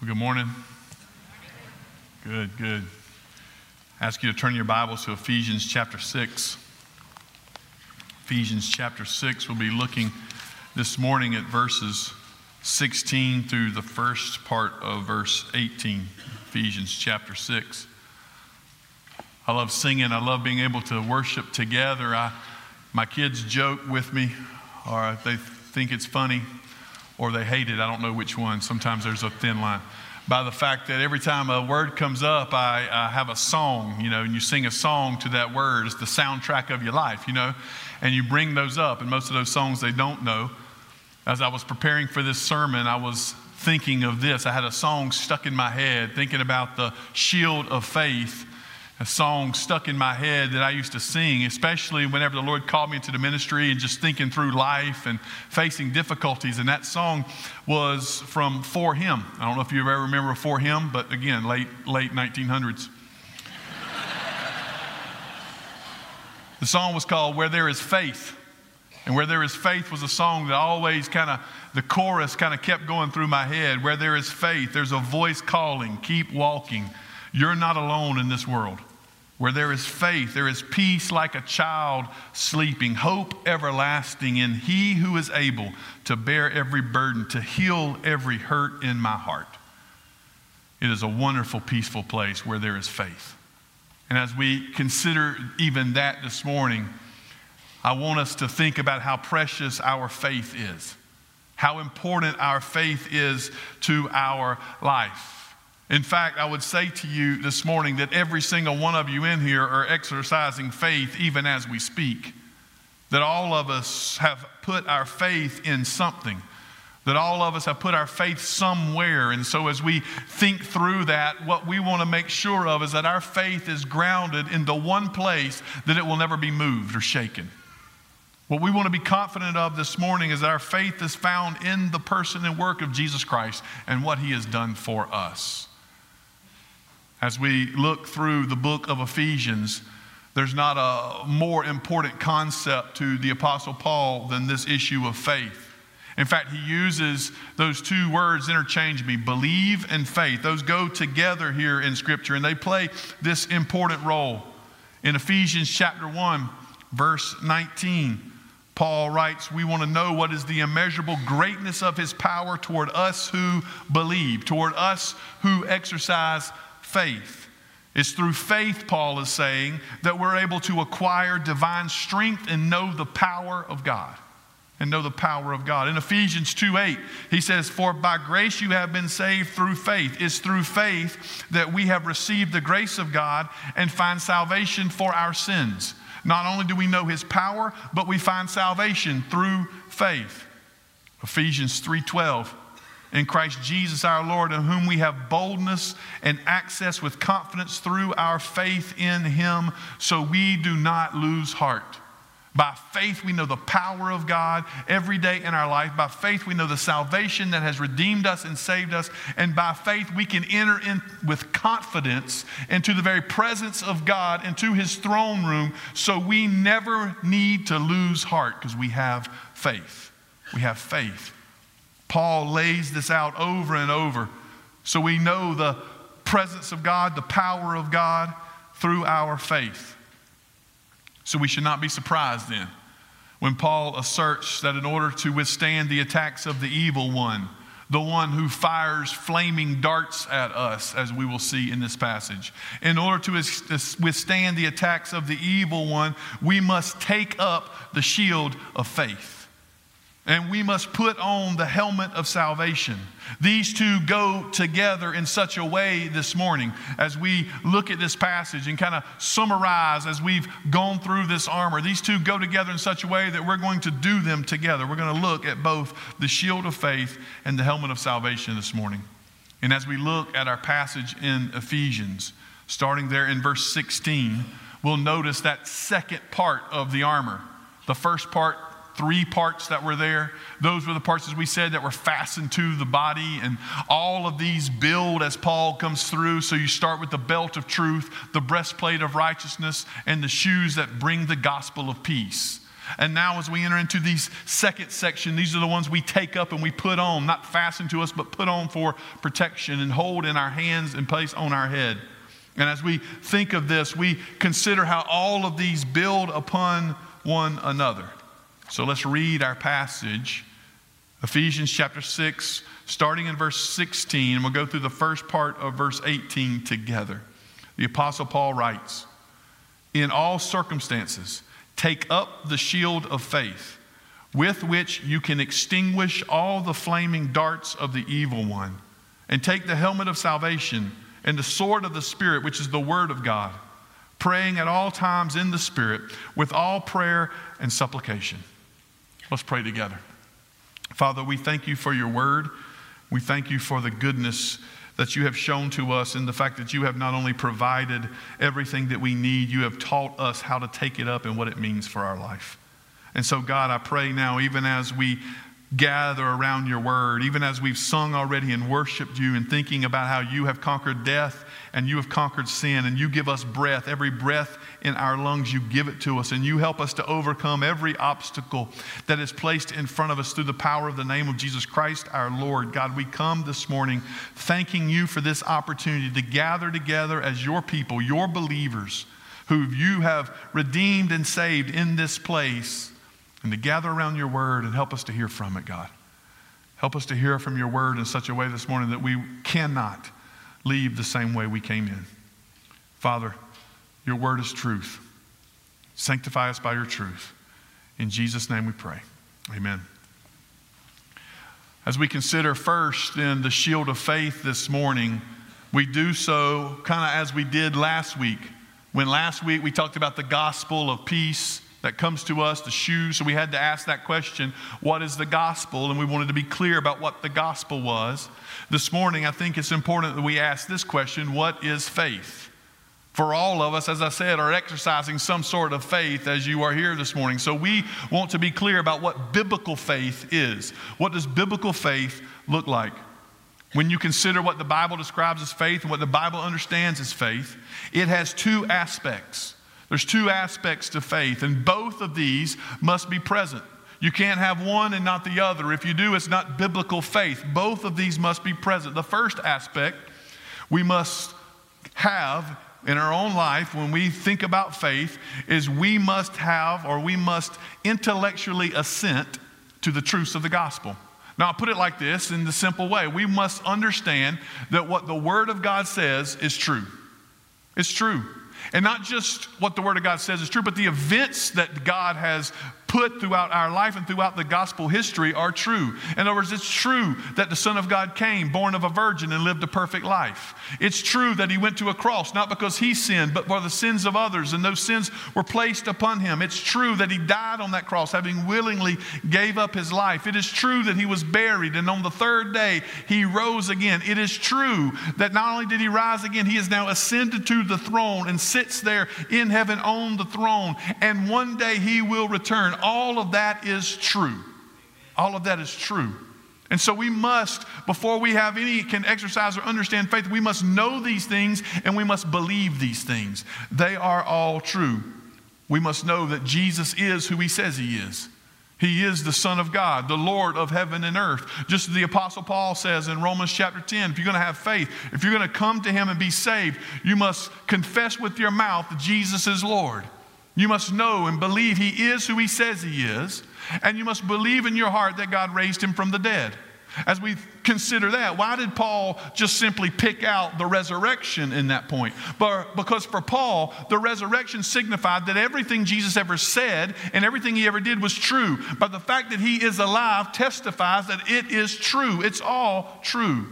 Well, good morning. Good, good. I ask you to turn your Bibles to Ephesians chapter 6. Ephesians chapter 6, we'll be looking this morning at verses 16 through the first part of verse 18. Ephesians chapter 6. I love singing. I love being able to worship together. I, my kids joke with me, or they think it's funny or they hate it. I don't know which one. Sometimes there's a thin line. By the fact that every time a word comes up, I, I have a song, you know, and you sing a song to that word. It's the soundtrack of your life, you know, and you bring those up. And most of those songs they don't know. As I was preparing for this sermon, I was thinking of this. I had a song stuck in my head, thinking about the shield of faith a song stuck in my head that I used to sing, especially whenever the Lord called me into the ministry and just thinking through life and facing difficulties. And that song was from 4Him. I don't know if you ever remember 4Him, but again, late, late 1900s. the song was called Where There Is Faith. And Where There Is Faith was a song that always kind of, the chorus kind of kept going through my head. Where there is faith, there's a voice calling, keep walking. You're not alone in this world. Where there is faith, there is peace like a child sleeping, hope everlasting in He who is able to bear every burden, to heal every hurt in my heart. It is a wonderful, peaceful place where there is faith. And as we consider even that this morning, I want us to think about how precious our faith is, how important our faith is to our life. In fact, I would say to you this morning that every single one of you in here are exercising faith even as we speak. That all of us have put our faith in something. That all of us have put our faith somewhere. And so, as we think through that, what we want to make sure of is that our faith is grounded in the one place that it will never be moved or shaken. What we want to be confident of this morning is that our faith is found in the person and work of Jesus Christ and what he has done for us. As we look through the book of Ephesians, there's not a more important concept to the Apostle Paul than this issue of faith. In fact, he uses those two words interchangeably believe and faith. Those go together here in Scripture, and they play this important role. In Ephesians chapter 1, verse 19, Paul writes, We want to know what is the immeasurable greatness of his power toward us who believe, toward us who exercise faith. It's through faith, Paul is saying, that we're able to acquire divine strength and know the power of God. And know the power of God. In Ephesians 2 8, he says, For by grace you have been saved through faith. It's through faith that we have received the grace of God and find salvation for our sins. Not only do we know his power, but we find salvation through faith. Ephesians 3:12 in Christ Jesus our Lord, in whom we have boldness and access with confidence through our faith in Him, so we do not lose heart. By faith, we know the power of God every day in our life. By faith, we know the salvation that has redeemed us and saved us. And by faith, we can enter in with confidence into the very presence of God, into His throne room, so we never need to lose heart because we have faith. We have faith. Paul lays this out over and over. So we know the presence of God, the power of God through our faith. So we should not be surprised then when Paul asserts that in order to withstand the attacks of the evil one, the one who fires flaming darts at us, as we will see in this passage. In order to withstand the attacks of the evil one, we must take up the shield of faith and we must put on the helmet of salvation. These two go together in such a way this morning as we look at this passage and kind of summarize as we've gone through this armor. These two go together in such a way that we're going to do them together. We're going to look at both the shield of faith and the helmet of salvation this morning. And as we look at our passage in Ephesians, starting there in verse 16, we'll notice that second part of the armor. The first part three parts that were there. Those were the parts, as we said, that were fastened to the body. And all of these build as Paul comes through. So you start with the belt of truth, the breastplate of righteousness, and the shoes that bring the gospel of peace. And now, as we enter into these second section, these are the ones we take up and we put on, not fastened to us, but put on for protection and hold in our hands and place on our head. And as we think of this, we consider how all of these build upon one another. So let's read our passage, Ephesians chapter 6, starting in verse 16, and we'll go through the first part of verse 18 together. The Apostle Paul writes, In all circumstances, take up the shield of faith, with which you can extinguish all the flaming darts of the evil one, and take the helmet of salvation and the sword of the Spirit, which is the Word of God, praying at all times in the Spirit with all prayer and supplication. Let's pray together. Father, we thank you for your word. We thank you for the goodness that you have shown to us and the fact that you have not only provided everything that we need, you have taught us how to take it up and what it means for our life. And so, God, I pray now, even as we gather around your word, even as we've sung already and worshiped you and thinking about how you have conquered death and you have conquered sin and you give us breath, every breath in our lungs, you give it to us and you help us to overcome every obstacle that is placed in front of us through the power of the name of Jesus Christ our Lord. God, we come this morning thanking you for this opportunity to gather together as your people, your believers, who you have redeemed and saved in this place and to gather around your word and help us to hear from it, God. Help us to hear from your word in such a way this morning that we cannot leave the same way we came in. Father, your word is truth. Sanctify us by your truth. In Jesus' name we pray. Amen. As we consider first in the shield of faith this morning, we do so kind of as we did last week. When last week we talked about the gospel of peace that comes to us, the shoes. So we had to ask that question what is the gospel? And we wanted to be clear about what the gospel was. This morning, I think it's important that we ask this question what is faith? For all of us, as I said, are exercising some sort of faith as you are here this morning. So we want to be clear about what biblical faith is. What does biblical faith look like? When you consider what the Bible describes as faith and what the Bible understands as faith, it has two aspects. There's two aspects to faith, and both of these must be present. You can't have one and not the other. If you do, it's not biblical faith. Both of these must be present. The first aspect we must have in our own life when we think about faith is we must have or we must intellectually assent to the truths of the gospel. Now, I'll put it like this in the simple way we must understand that what the Word of God says is true. It's true. And not just what the Word of God says is true, but the events that God has put throughout our life and throughout the gospel history are true. In other words, it's true that the Son of God came, born of a virgin, and lived a perfect life. It's true that he went to a cross, not because he sinned, but for the sins of others, and those sins were placed upon him. It's true that he died on that cross, having willingly gave up his life. It is true that he was buried, and on the third day he rose again. It is true that not only did he rise again, he is now ascended to the throne and sits there in heaven on the throne, and one day he will return all of that is true. All of that is true. And so we must, before we have any, can exercise or understand faith, we must know these things and we must believe these things. They are all true. We must know that Jesus is who he says he is. He is the Son of God, the Lord of heaven and earth. Just as the Apostle Paul says in Romans chapter 10, if you're going to have faith, if you're going to come to him and be saved, you must confess with your mouth that Jesus is Lord. You must know and believe he is who he says he is, and you must believe in your heart that God raised him from the dead. As we consider that, why did Paul just simply pick out the resurrection in that point? But because for Paul, the resurrection signified that everything Jesus ever said and everything he ever did was true. But the fact that he is alive testifies that it is true. It's all true.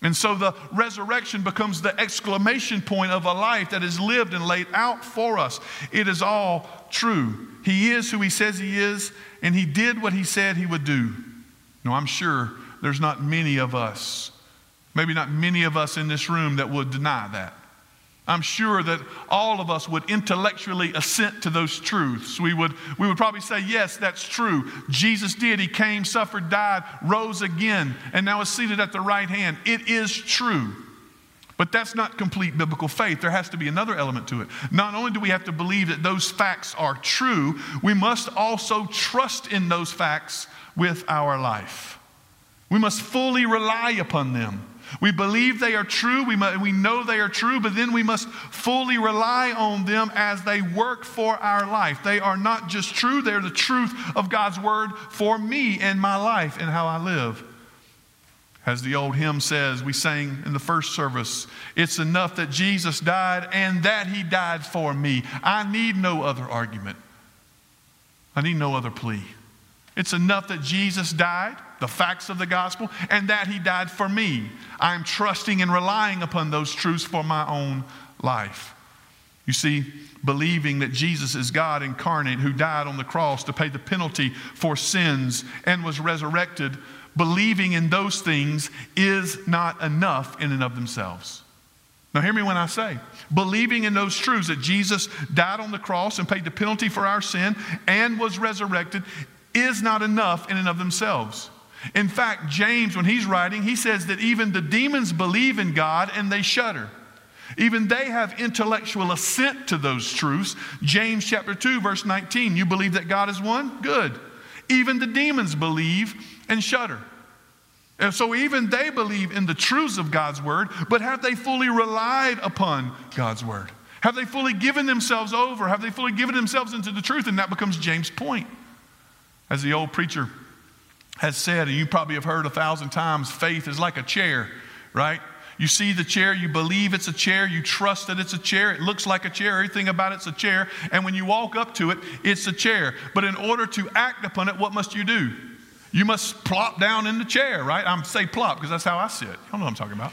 And so the resurrection becomes the exclamation point of a life that is lived and laid out for us. It is all true. He is who he says he is, and he did what he said he would do. Now, I'm sure there's not many of us, maybe not many of us in this room, that would deny that. I'm sure that all of us would intellectually assent to those truths. We would, we would probably say, yes, that's true. Jesus did. He came, suffered, died, rose again, and now is seated at the right hand. It is true. But that's not complete biblical faith. There has to be another element to it. Not only do we have to believe that those facts are true, we must also trust in those facts with our life. We must fully rely upon them. We believe they are true, we, we know they are true, but then we must fully rely on them as they work for our life. They are not just true, they're the truth of God's word for me and my life and how I live. As the old hymn says, we sang in the first service, it's enough that Jesus died and that he died for me. I need no other argument. I need no other plea. It's enough that Jesus died, the facts of the gospel, and that he died for me. I'm trusting and relying upon those truths for my own life. You see, believing that Jesus is God incarnate who died on the cross to pay the penalty for sins and was resurrected believing in those things is not enough in and of themselves. Now, hear me when I say, believing in those truths that Jesus died on the cross and paid the penalty for our sin and was resurrected is not enough in and of themselves. In fact, James, when he's writing, he says that even the demons believe in God and they shudder. Even they have intellectual assent to those truths. James chapter 2, verse 19, you believe that God is one? Good. Even the demons believe and shudder. And so even they believe in the truths of God's word, but have they fully relied upon God's word? Have they fully given themselves over? Have they fully given themselves into the truth? And that becomes James' point. As the old preacher has said, and you probably have heard a thousand times, faith is like a chair, right? You see the chair, you believe it's a chair, you trust that it's a chair, it looks like a chair, everything about it's a chair, and when you walk up to it, it's a chair. But in order to act upon it, what must you do? You must plop down in the chair, right? I'm say plop because that's how I sit. You don't know what I'm talking about.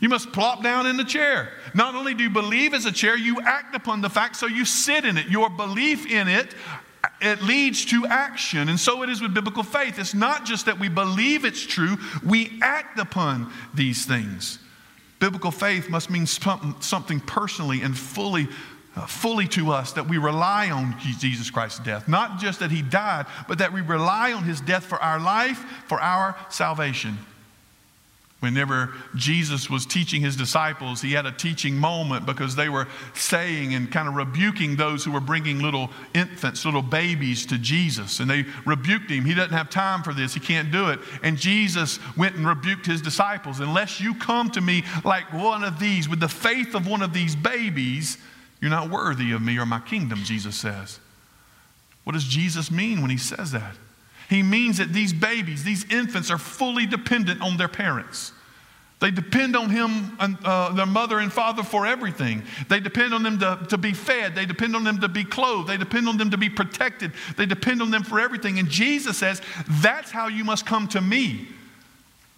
You must plop down in the chair. Not only do you believe as a chair, you act upon the fact, so you sit in it. Your belief in it, it leads to action. And so it is with biblical faith. It's not just that we believe it's true, we act upon these things. Biblical faith must mean something personally and fully uh, fully to us that we rely on Jesus Christ's death. Not just that he died, but that we rely on his death for our life, for our salvation. Whenever Jesus was teaching his disciples, he had a teaching moment because they were saying and kind of rebuking those who were bringing little infants, little babies to Jesus. And they rebuked him. He doesn't have time for this. He can't do it. And Jesus went and rebuked his disciples. Unless you come to me like one of these, with the faith of one of these babies, you're not worthy of me or my kingdom, Jesus says. What does Jesus mean when he says that? He means that these babies, these infants, are fully dependent on their parents. They depend on him, and, uh, their mother and father, for everything. They depend on them to, to be fed. They depend on them to be clothed. They depend on them to be protected. They depend on them for everything. And Jesus says, That's how you must come to me.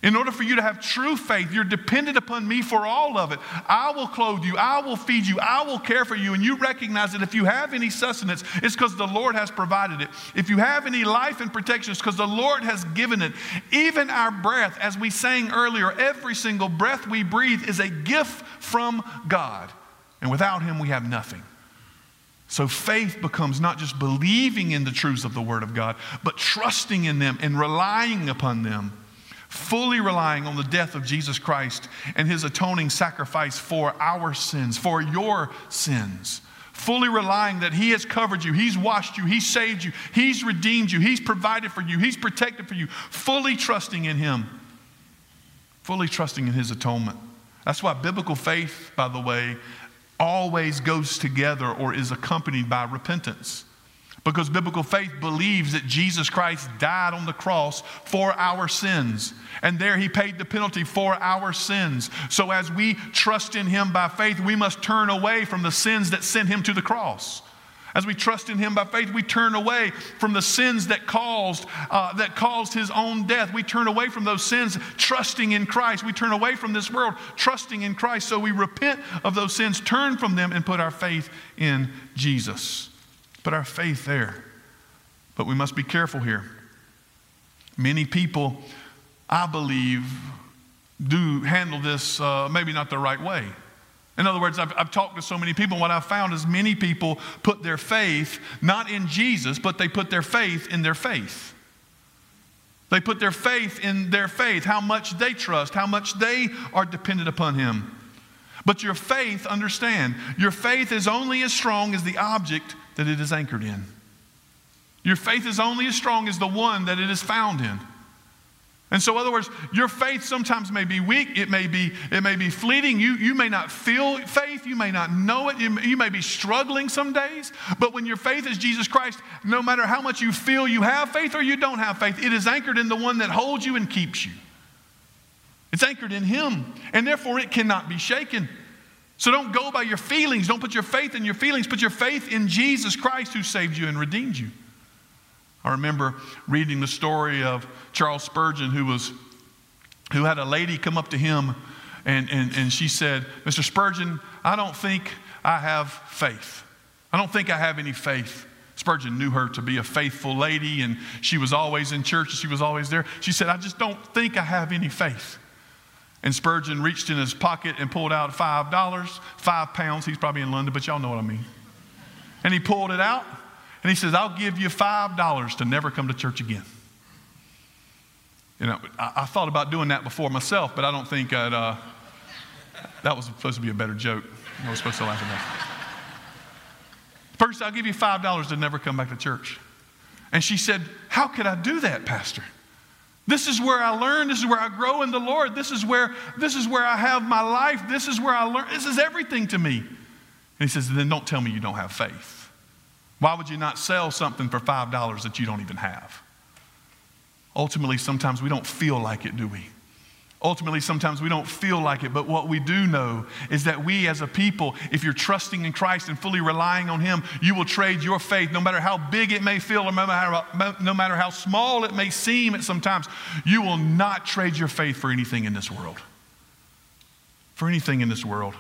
In order for you to have true faith, you're dependent upon me for all of it. I will clothe you, I will feed you, I will care for you. And you recognize that if you have any sustenance, it's because the Lord has provided it. If you have any life and protection, it's because the Lord has given it. Even our breath, as we sang earlier, every single breath we breathe is a gift from God. And without Him, we have nothing. So faith becomes not just believing in the truths of the Word of God, but trusting in them and relying upon them fully relying on the death of Jesus Christ and his atoning sacrifice for our sins, for your sins. Fully relying that He has covered you, He's washed you, He's saved you, He's redeemed you, He's provided for you, He's protected for you. Fully trusting in Him, fully trusting in His atonement. That's why biblical faith, by the way, always goes together or is accompanied by repentance. Because biblical faith believes that Jesus Christ died on the cross for our sins. And there he paid the penalty for our sins. So as we trust in him by faith, we must turn away from the sins that sent him to the cross. As we trust in him by faith, we turn away from the sins that caused, uh, that caused his own death. We turn away from those sins, trusting in Christ. We turn away from this world, trusting in Christ. So we repent of those sins, turn from them, and put our faith in Jesus. Put our faith there. But we must be careful here. Many people, I believe, do handle this uh, maybe not the right way. In other words, I've, I've, talked to so many people. And what I've found is many people put their faith not in Jesus, but they put their faith in their faith. They put their faith in their faith, how much they trust, how much they are dependent upon Him. But your faith, understand, your faith is only as strong as the object that it is anchored in. Your faith is only as strong as the one that it is found in. And so, in other words, your faith sometimes may be weak, it may be, it may be fleeting. You, you may not feel faith, you may not know it, you, you may be struggling some days. But when your faith is Jesus Christ, no matter how much you feel you have faith or you don't have faith, it is anchored in the one that holds you and keeps you. It's anchored in Him, and therefore it cannot be shaken. So don't go by your feelings. Don't put your faith in your feelings. Put your faith in Jesus Christ who saved you and redeemed you. I remember reading the story of Charles Spurgeon, who, was, who had a lady come up to him and, and, and she said, Mr. Spurgeon, I don't think I have faith. I don't think I have any faith. Spurgeon knew her to be a faithful lady and she was always in church and she was always there. She said, I just don't think I have any faith. And Spurgeon reached in his pocket and pulled out $5, five pounds. He's probably in London, but y'all know what I mean. And he pulled it out and he says, I'll give you $5 to never come to church again. You know, I, I thought about doing that before myself, but I don't think I'd, uh, that was supposed to be a better joke. I was supposed to laugh at that. First, I'll give you $5 to never come back to church. And she said, How could I do that, Pastor? This is where I learn. This is where I grow in the Lord. This is where, this is where I have my life. This is where I learn. This is everything to me. And he says, Then don't tell me you don't have faith. Why would you not sell something for $5 that you don't even have? Ultimately, sometimes we don't feel like it, do we? Ultimately, sometimes we don't feel like it, but what we do know is that we as a people, if you're trusting in Christ and fully relying on Him, you will trade your faith, no matter how big it may feel or no matter how, no matter how small it may seem at sometimes, you will not trade your faith for anything in this world. For anything in this world.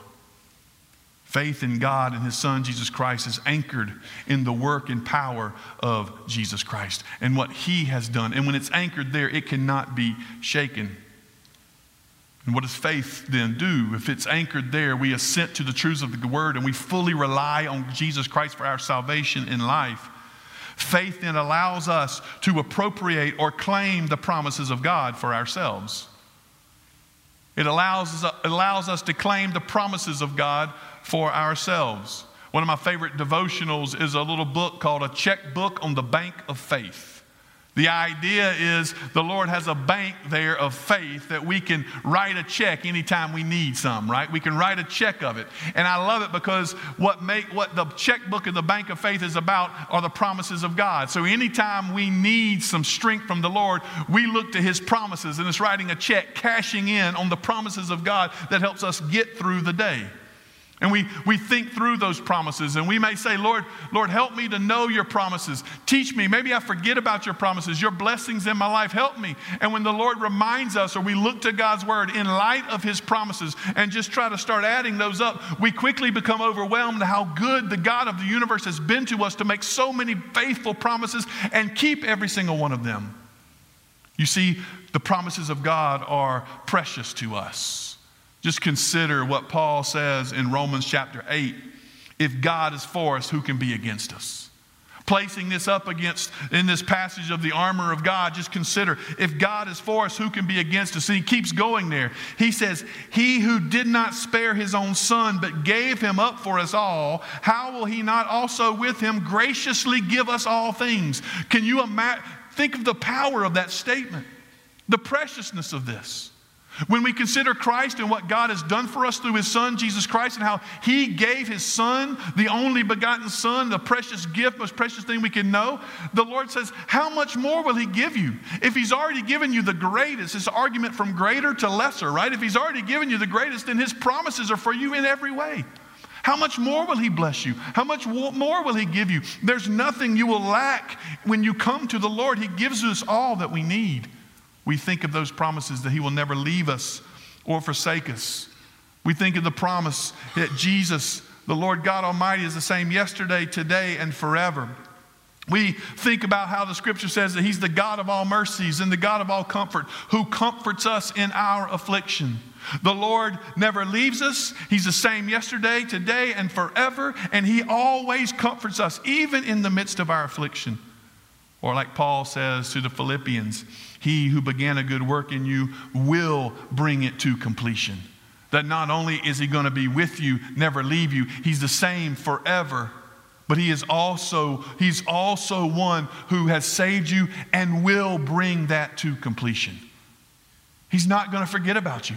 Faith in God and His Son, Jesus Christ, is anchored in the work and power of Jesus Christ and what He has done. And when it's anchored there, it cannot be shaken. And what does faith then do? If it's anchored there, we assent to the truths of the Word and we fully rely on Jesus Christ for our salvation in life. Faith then allows us to appropriate or claim the promises of God for ourselves. It allows, allows us to claim the promises of God for ourselves. One of my favorite devotionals is a little book called A Checkbook on the Bank of Faith. The idea is the Lord has a bank there of faith that we can write a check anytime we need some, right? We can write a check of it. And I love it because what make what the checkbook of the bank of faith is about are the promises of God. So anytime we need some strength from the Lord, we look to his promises and it's writing a check, cashing in on the promises of God that helps us get through the day. And we, we think through those promises and we may say, Lord, Lord, help me to know your promises. Teach me. Maybe I forget about your promises, your blessings in my life. Help me. And when the Lord reminds us or we look to God's word in light of his promises and just try to start adding those up, we quickly become overwhelmed how good the God of the universe has been to us to make so many faithful promises and keep every single one of them. You see, the promises of God are precious to us. Just consider what Paul says in Romans chapter 8. If God is for us, who can be against us? Placing this up against in this passage of the armor of God, just consider if God is for us, who can be against us? And he keeps going there. He says, He who did not spare his own son, but gave him up for us all, how will he not also with him graciously give us all things? Can you imagine? Think of the power of that statement, the preciousness of this. When we consider Christ and what God has done for us through His Son, Jesus Christ, and how He gave His Son, the only begotten Son, the precious gift, most precious thing we can know, the Lord says, How much more will He give you? If He's already given you the greatest, His argument from greater to lesser, right? If He's already given you the greatest, then His promises are for you in every way. How much more will He bless you? How much more will He give you? There's nothing you will lack when you come to the Lord. He gives us all that we need. We think of those promises that He will never leave us or forsake us. We think of the promise that Jesus, the Lord God Almighty, is the same yesterday, today, and forever. We think about how the scripture says that He's the God of all mercies and the God of all comfort who comforts us in our affliction. The Lord never leaves us. He's the same yesterday, today, and forever, and He always comforts us, even in the midst of our affliction. Or, like Paul says to the Philippians, he who began a good work in you will bring it to completion. That not only is he going to be with you, never leave you, he's the same forever. But he is also, he's also one who has saved you and will bring that to completion. He's not going to forget about you.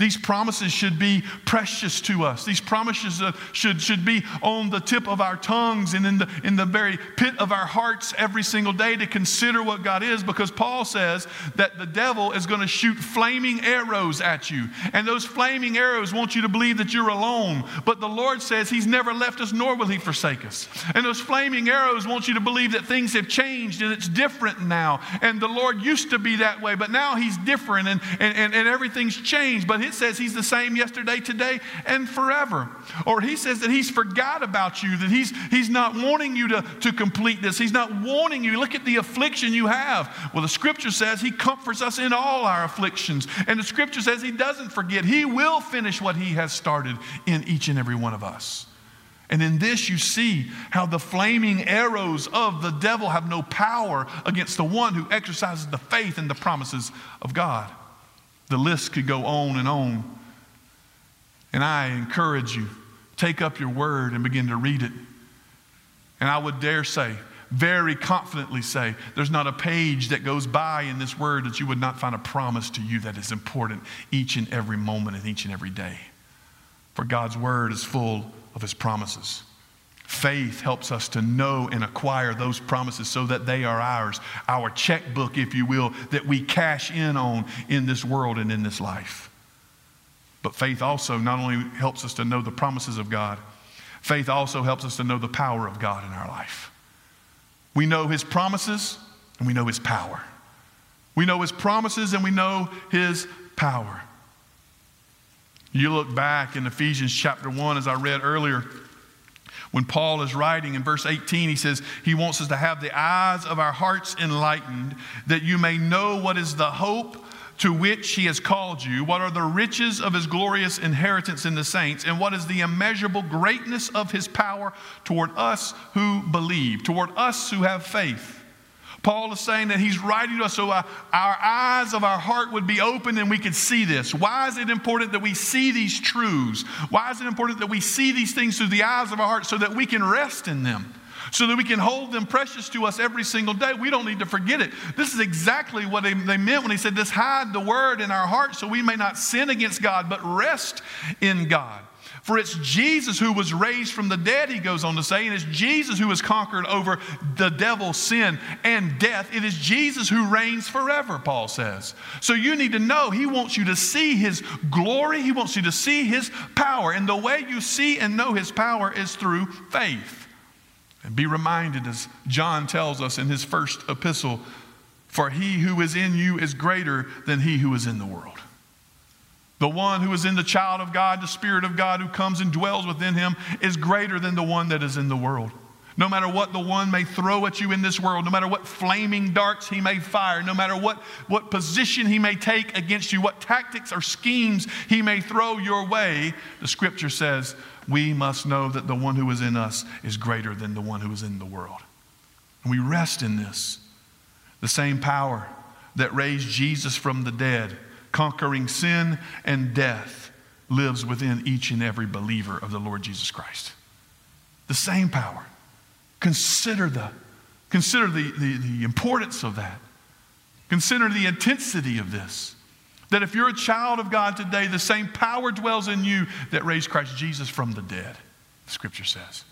These promises should be precious to us. These promises uh, should, should be on the tip of our tongues and in the, in the very pit of our hearts every single day to consider what God is because Paul says that the devil is going to shoot flaming arrows at you. And those flaming arrows want you to believe that you're alone. But the Lord says He's never left us nor will He forsake us. And those flaming arrows want you to believe that things have changed and it's different now. And the Lord used to be that way, but now He's different and, and, and, and everything's changed. But it says he's the same yesterday, today, and forever. Or he says that he's forgot about you, that he's, he's not wanting you to, to complete this. He's not wanting you. Look at the affliction you have. Well, the scripture says he comforts us in all our afflictions. And the scripture says he doesn't forget. He will finish what he has started in each and every one of us. And in this, you see how the flaming arrows of the devil have no power against the one who exercises the faith and the promises of God. The list could go on and on. And I encourage you, take up your word and begin to read it. And I would dare say, very confidently say, there's not a page that goes by in this word that you would not find a promise to you that is important each and every moment and each and every day. For God's word is full of his promises. Faith helps us to know and acquire those promises so that they are ours, our checkbook, if you will, that we cash in on in this world and in this life. But faith also not only helps us to know the promises of God, faith also helps us to know the power of God in our life. We know His promises and we know His power. We know His promises and we know His power. You look back in Ephesians chapter 1, as I read earlier. When Paul is writing in verse 18, he says, He wants us to have the eyes of our hearts enlightened, that you may know what is the hope to which he has called you, what are the riches of his glorious inheritance in the saints, and what is the immeasurable greatness of his power toward us who believe, toward us who have faith. Paul is saying that he's writing to us so our, eyes of our heart would be open and we could see this. Why is it important that we see these truths? Why is it important that we see these things through the eyes of our heart so that we can rest in them? So that we can hold them precious to us every single day. We don't need to forget it. This is exactly what they, they meant when he said, This hide the word in our heart so we may not sin against God, but rest in God. For it's Jesus who was raised from the dead, he goes on to say, and it's Jesus who has conquered over the devil, sin, and death. It is Jesus who reigns forever, Paul says. So you need to know he wants you to see his glory, he wants you to see his power. And the way you see and know his power is through faith. And be reminded, as John tells us in his first epistle, for he who is in you is greater than he who is in the world. The one who is in the child of God, the Spirit of God who comes and dwells within him, is greater than the one that is in the world. No matter what the one may throw at you in this world, no matter what flaming darts he may fire, no matter what, what position he may take against you, what tactics or schemes he may throw your way, the scripture says we must know that the one who is in us is greater than the one who is in the world. And we rest in this. The same power that raised Jesus from the dead conquering sin and death, lives within each and every believer of the Lord Jesus Christ. The same power. Consider the, consider the, the, the importance of that. Consider the intensity of this. That if you're a child of God today, the same power dwells in you that raised Christ Jesus from the dead, the scripture says.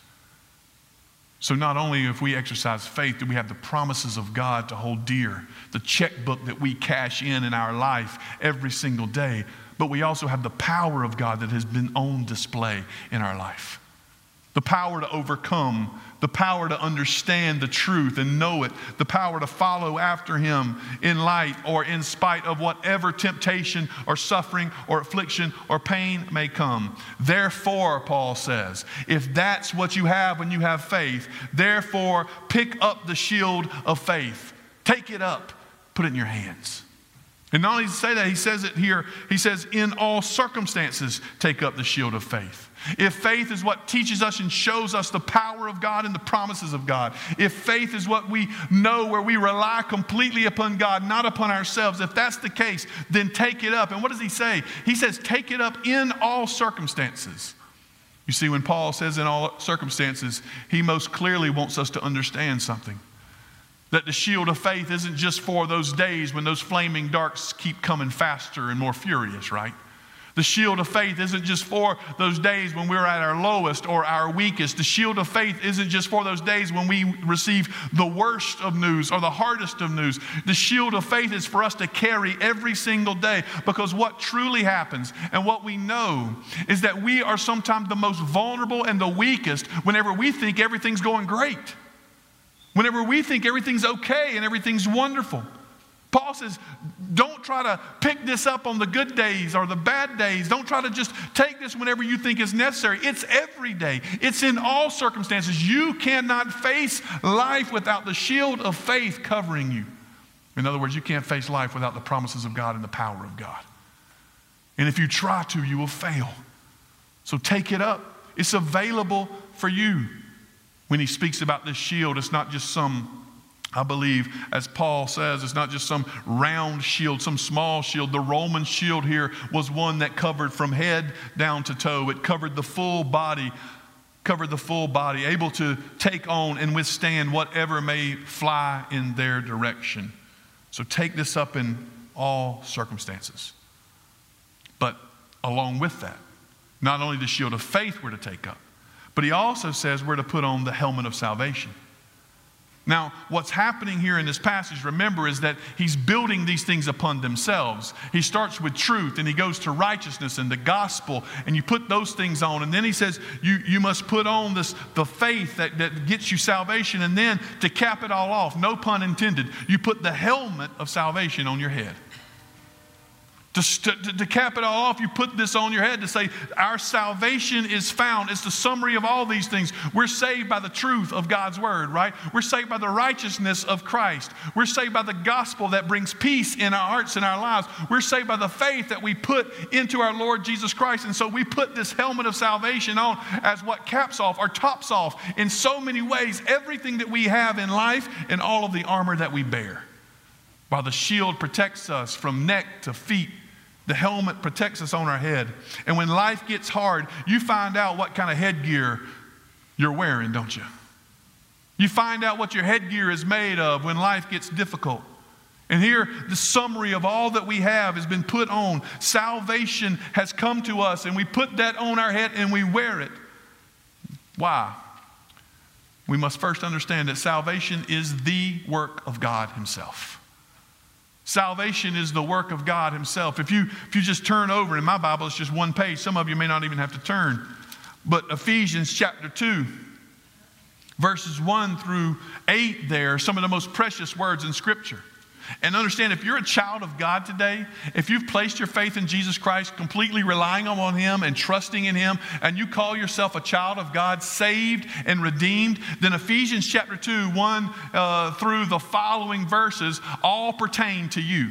So, not only if we exercise faith do we have the promises of God to hold dear, the checkbook that we cash in in our life every single day, but we also have the power of God that has been on display in our life. The power to overcome, the power to understand the truth and know it, the power to follow after Him in light or in spite of whatever temptation or suffering or affliction or pain may come. Therefore, Paul says, if that's what you have when you have faith, therefore pick up the shield of faith. Take it up, put it in your hands. And not only does he say that, he says it here. He says, in all circumstances, take up the shield of faith. If faith is what teaches us and shows us the power of God and the promises of God, if faith is what we know where we rely completely upon God, not upon ourselves, if that's the case, then take it up. And what does he say? He says, take it up in all circumstances. You see, when Paul says in all circumstances, he most clearly wants us to understand something. That the shield of faith isn't just for those days when those flaming darts keep coming faster and more furious, right? The shield of faith isn't just for those days when we're at our lowest or our weakest. The shield of faith isn't just for those days when we receive the worst of news or the hardest of news. The shield of faith is for us to carry every single day because what truly happens and what we know is that we are sometimes the most vulnerable and the weakest whenever we think everything's going great. Whenever we think everything's okay and everything's wonderful. Paul says, don't try to pick this up on the good days or the bad days. Don't try to just take this whenever you think is necessary. It's every day, it's in all circumstances. You cannot face life without the shield of faith covering you. In other words, you can't face life without the promises of God and the power of God. And if you try to, you will fail. So take it up. It's available for you. When he speaks about this shield, it's not just some I believe, as Paul says, it's not just some round shield, some small shield. The Roman shield here was one that covered from head down to toe. It covered the full body, covered the full body, able to take on and withstand whatever may fly in their direction. So take this up in all circumstances. But along with that, not only the shield of faith we're to take up, but he also says we're to put on the helmet of salvation. Now, what's happening here in this passage, remember, is that he's building these things upon themselves. He starts with truth and he goes to righteousness and the gospel, and you put those things on. And then he says, you, you must put on this the faith that, that gets you salvation. And then to cap it all off, no pun intended, you put the helmet of salvation on your head. To, to, to, cap it all off, you put this on your head to say, Our salvation is found. It's the summary of all these things. We're saved by the truth of God's word, right? We're saved by the righteousness of Christ. We're saved by the gospel that brings peace in our hearts and our lives. We're saved by the faith that we put into our Lord Jesus Christ. And so we put this helmet of salvation on as what caps off or tops off in so many ways everything that we have in life and all of the armor that we bear. While the shield protects us from neck to feet the helmet protects us on our head. And when life gets hard, you find out what kind of headgear you're wearing, don't you? You find out what your headgear is made of when life gets difficult. And here, the summary of all that we have has been put on. Salvation has come to us, and we put that on our head and we wear it. Why? We must first understand that salvation is the work of God Himself. Salvation is the work of God Himself. If you, if you just turn over, in my Bible, it's just one page. Some of you may not even have to turn. But Ephesians chapter 2, verses 1 through 8, there some of the most precious words in Scripture. And understand if you're a child of God today, if you've placed your faith in Jesus Christ, completely relying on Him and trusting in Him, and you call yourself a child of God, saved and redeemed, then Ephesians chapter 2, 1 uh, through the following verses all pertain to you.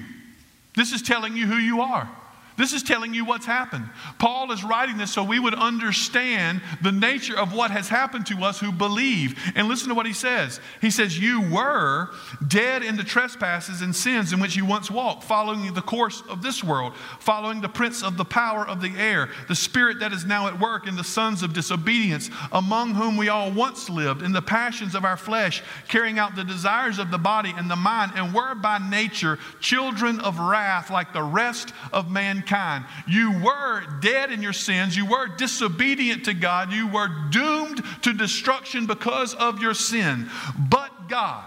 This is telling you who you are. This is telling you what's happened. Paul is writing this so we would understand the nature of what has happened to us who believe. And listen to what he says. He says, You were dead in the trespasses and sins in which you once walked, following the course of this world, following the prince of the power of the air, the spirit that is now at work in the sons of disobedience, among whom we all once lived in the passions of our flesh, carrying out the desires of the body and the mind, and were by nature children of wrath like the rest of mankind mankind. You were dead in your sins. You were disobedient to God. You were doomed to destruction because of your sin. But God,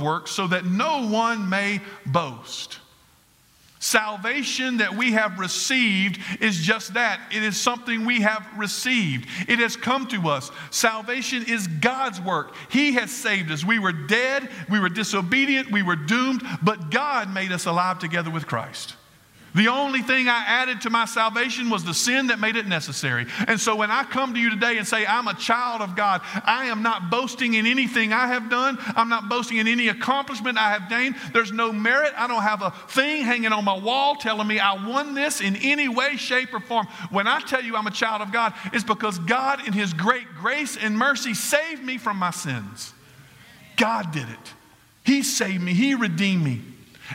works, so that no one may boast. Salvation that we have received is just that. It is something we have received. It has come to us. Salvation is God's work. He has saved us. We were dead, we were disobedient, we were doomed, but God made us alive together with Christ. The only thing I added to my salvation was the sin that made it necessary. And so when I come to you today and say, I'm a child of God, I am not boasting in anything I have done. I'm not boasting in any accomplishment I have gained. There's no merit. I don't have a thing hanging on my wall telling me I won this in any way, shape, or form. When I tell you I'm a child of God, it's because God, in His great grace and mercy, saved me from my sins. God did it. He saved me, He redeemed me.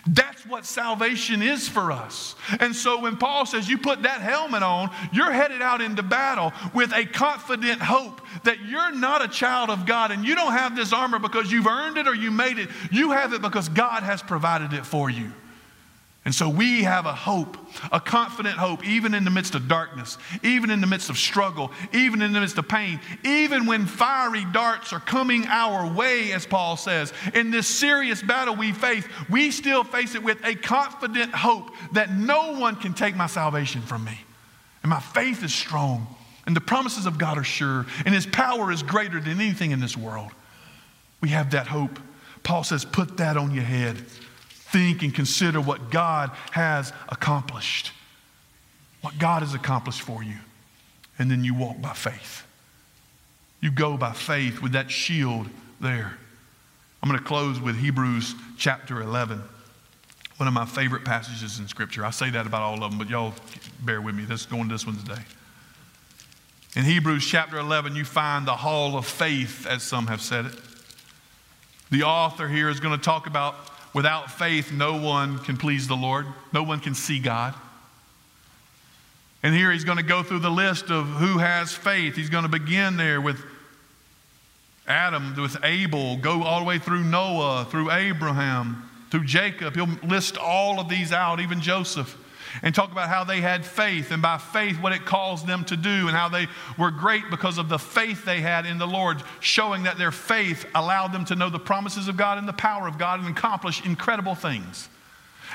That's what salvation is for us. And so when Paul says you put that helmet on, you're headed out into battle with a confident hope that you're not a child of God and you don't have this armor because you've earned it or you made it. You have it because God has provided it for you. And so we have a hope, a confident hope, even in the midst of darkness, even in the midst of struggle, even in the midst of pain, even when fiery darts are coming our way, as Paul says. In this serious battle we face, we still face it with a confident hope that no one can take my salvation from me. And my faith is strong, and the promises of God are sure, and His power is greater than anything in this world. We have that hope. Paul says, put that on your head think and consider what God has accomplished. What God has accomplished for you. And then you walk by faith. You go by faith with that shield there. I'm going to close with Hebrews chapter 11. One of my favorite passages in Scripture. I say that about all of them, but y'all bear with me. Let's go into this one today. In Hebrews chapter 11, you find the hall of faith, as some have said it. The author here is going to talk about Without faith, no one can please the Lord, no one can see God. And here he's going to go through the list of who has faith. He's going to begin there with Adam, with Abel, go all the way through Noah, through Abraham, through Jacob. He'll list all of these out, even Joseph and talk about how they had faith and by faith what it caused them to do and how they were great because of the faith they had in the Lord, showing that their faith allowed them to know the promises of God and the power of God and accomplish incredible things.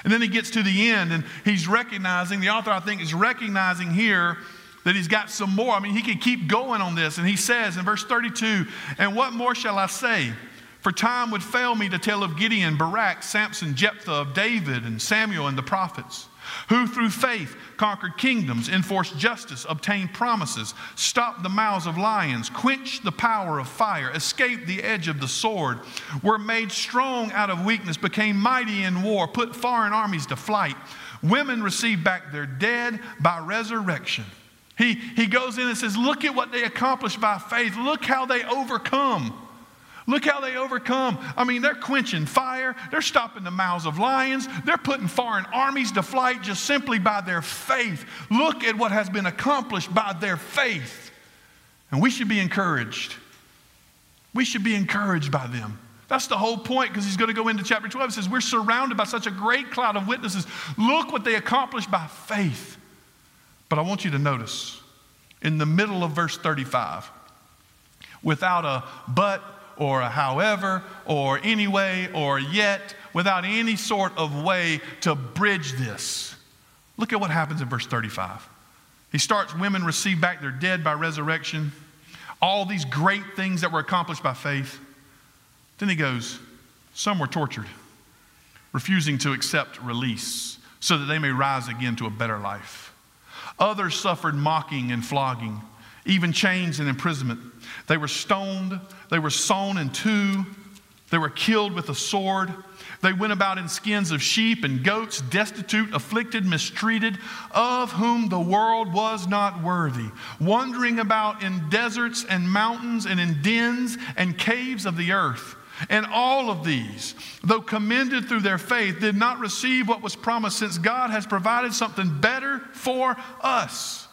And then he gets to the end and he's recognizing, the author I think is recognizing here that he's got some more. I mean, he could keep going on this. And he says in verse 32, And what more shall I say? For time would fail me to tell of Gideon, Barak, Samson, Jephthah, of David, and Samuel, and the prophets who through faith conquered kingdoms, enforced justice, obtained promises, stopped the mouths of lions, quenched the power of fire, escaped the edge of the sword, were made strong out of weakness, became mighty in war, put foreign armies to flight. Women received back their dead by resurrection. He, he goes in and says, Look at what they accomplished by faith. Look how they overcome. Look how they overcome. I mean, they're quenching fire, they're stopping the mouths of lions, they're putting foreign armies to flight just simply by their faith. Look at what has been accomplished by their faith. And we should be encouraged. We should be encouraged by them. That's the whole point because he's going to go into chapter 12. He says, We're surrounded by such a great cloud of witnesses. Look what they accomplished by faith. But I want you to notice in the middle of verse 35, without a but or however or anyway or yet without any sort of way to bridge this. Look at what happens in verse 35. He starts women receive back their dead by resurrection, all these great things that were accomplished by faith. Then he goes, some were tortured, refusing to accept release so that they may rise again to a better life. Others suffered mocking and flogging, even chains and imprisonment. They were stoned, they were sawn in two, they were killed with a sword. They went about in skins of sheep and goats, destitute, afflicted, mistreated, of whom the world was not worthy, wandering about in deserts and mountains and in dens and caves of the earth. And all of these, though commended through their faith, did not receive what was promised, since God has provided something better for us,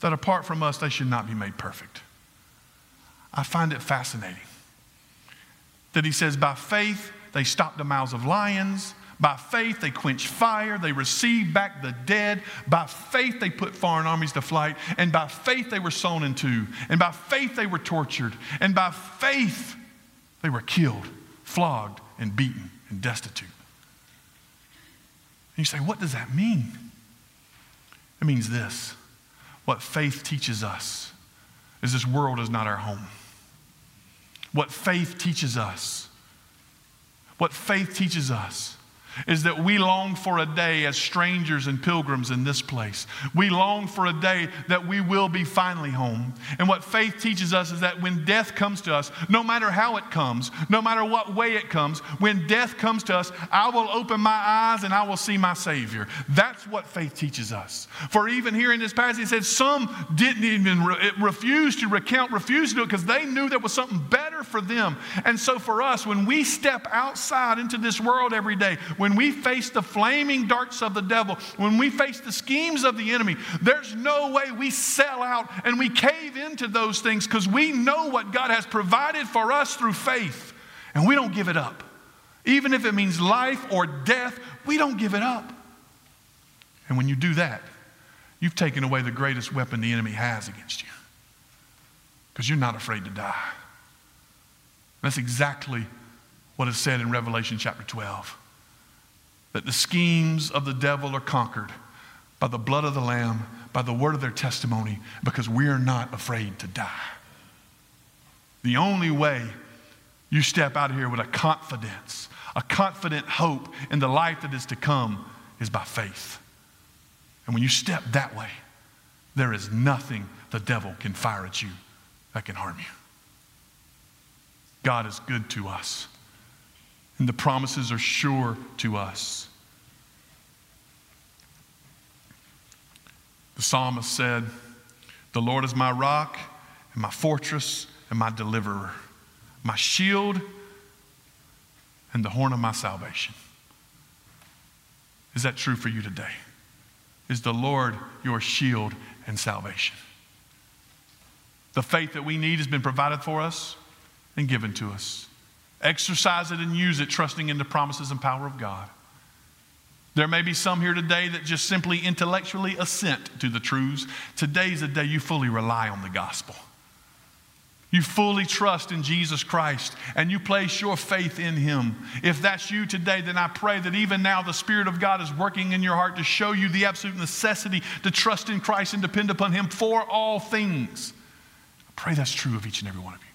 that apart from us they should not be made perfect. I find it fascinating that he says, by faith, they stopped the mouths of lions. By faith, they quenched fire. They received back the dead. By faith, they put foreign armies to flight. And by faith, they were sown in two. And by faith, they were tortured. And by faith, they were killed, flogged, and beaten, and destitute. And You say, what does that mean? It means this what faith teaches us is this world is not our home. What faith teaches us, what faith teaches us is that we long for a day as strangers and pilgrims in this place. We long for a day that we will be finally home. And what faith teaches us is that when death comes to us, no matter how it comes, no matter what way it comes, when death comes to us, I will open my eyes and I will see my Savior. That's what faith teaches us. For even here in this passage, it says some didn't even re- refuse to recount, refuse to do it because they knew there was something better for them. And so for us, when we step outside into this world every day, when we face the flaming darts of the devil, when we face the schemes of the enemy, there's no way we sell out and we cave into those things because we know what God has provided for us through faith and we don't give it up. Even if it means life or death, we don't give it up. And when you do that, you've taken away the greatest weapon the enemy has against you because you're not afraid to die. That's exactly what is said in Revelation chapter 12 that the schemes of the devil are conquered by the blood of the Lamb, by the word of their testimony, because we are not afraid to die. The only way you step out of here with a confidence, a confident hope in the life that is to come, is by faith. And when you step that way, there is nothing the devil can fire at you that can harm you. God is good to us and the promises are sure to us. The psalmist said, The Lord is my rock and my fortress and my deliverer, my shield and the horn of my salvation. Is that true for you today? Is the Lord your shield and salvation? The faith that we need has been provided for us and given to us. Exercise it and use it, trusting in the promises and power of God. There may be some here today that just simply intellectually assent to the truths. Today's the day you fully rely on the gospel. You fully trust in Jesus Christ and you place your faith in Him. If that's you today, then I pray that even now the Spirit of God is working in your heart to show you the absolute necessity to trust in Christ and depend upon Him for all things. I pray that's true of each and every one of you.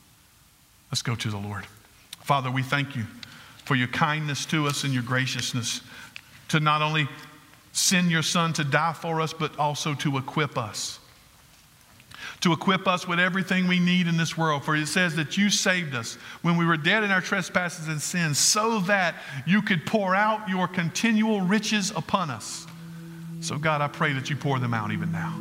Let's go to the Lord. Father, we thank you for your kindness to us and your graciousness to not only send your Son to die for us, but also to equip us. To equip us with everything we need in this world. For it says that you saved us when we were dead in our trespasses and sins, so that you could pour out your continual riches upon us. So, God, I pray that you pour them out even now.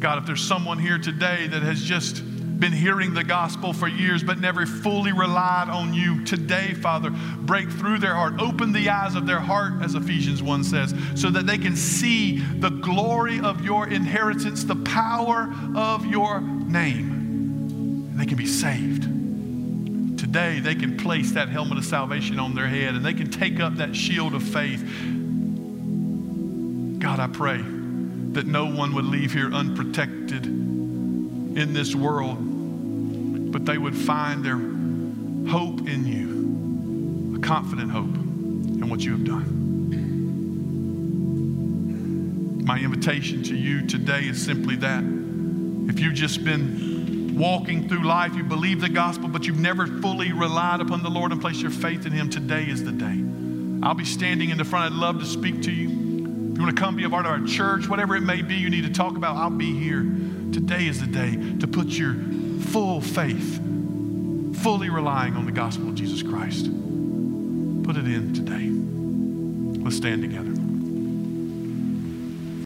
God, if there's someone here today that has just been hearing the gospel for years but never fully relied on you. Today, Father, break through their heart, open the eyes of their heart, as Ephesians 1 says, so that they can see the glory of your inheritance, the power of your name. And they can be saved. Today, they can place that helmet of salvation on their head and they can take up that shield of faith. God, I pray that no one would leave here unprotected in this world, but they would find their hope in you, a confident hope in what you have done. My invitation to you today is simply that. If you've just been walking through life, you believe the gospel, but you've never fully relied upon the Lord and placed your faith in Him, today is the day. I'll be standing in the front. I'd love to speak to you. If you want to come be a part of our church, whatever it may be you need to talk about, I'll be here. Today is the day to put your full faith, fully relying on the gospel of Jesus Christ. Put it in today. Let's stand together.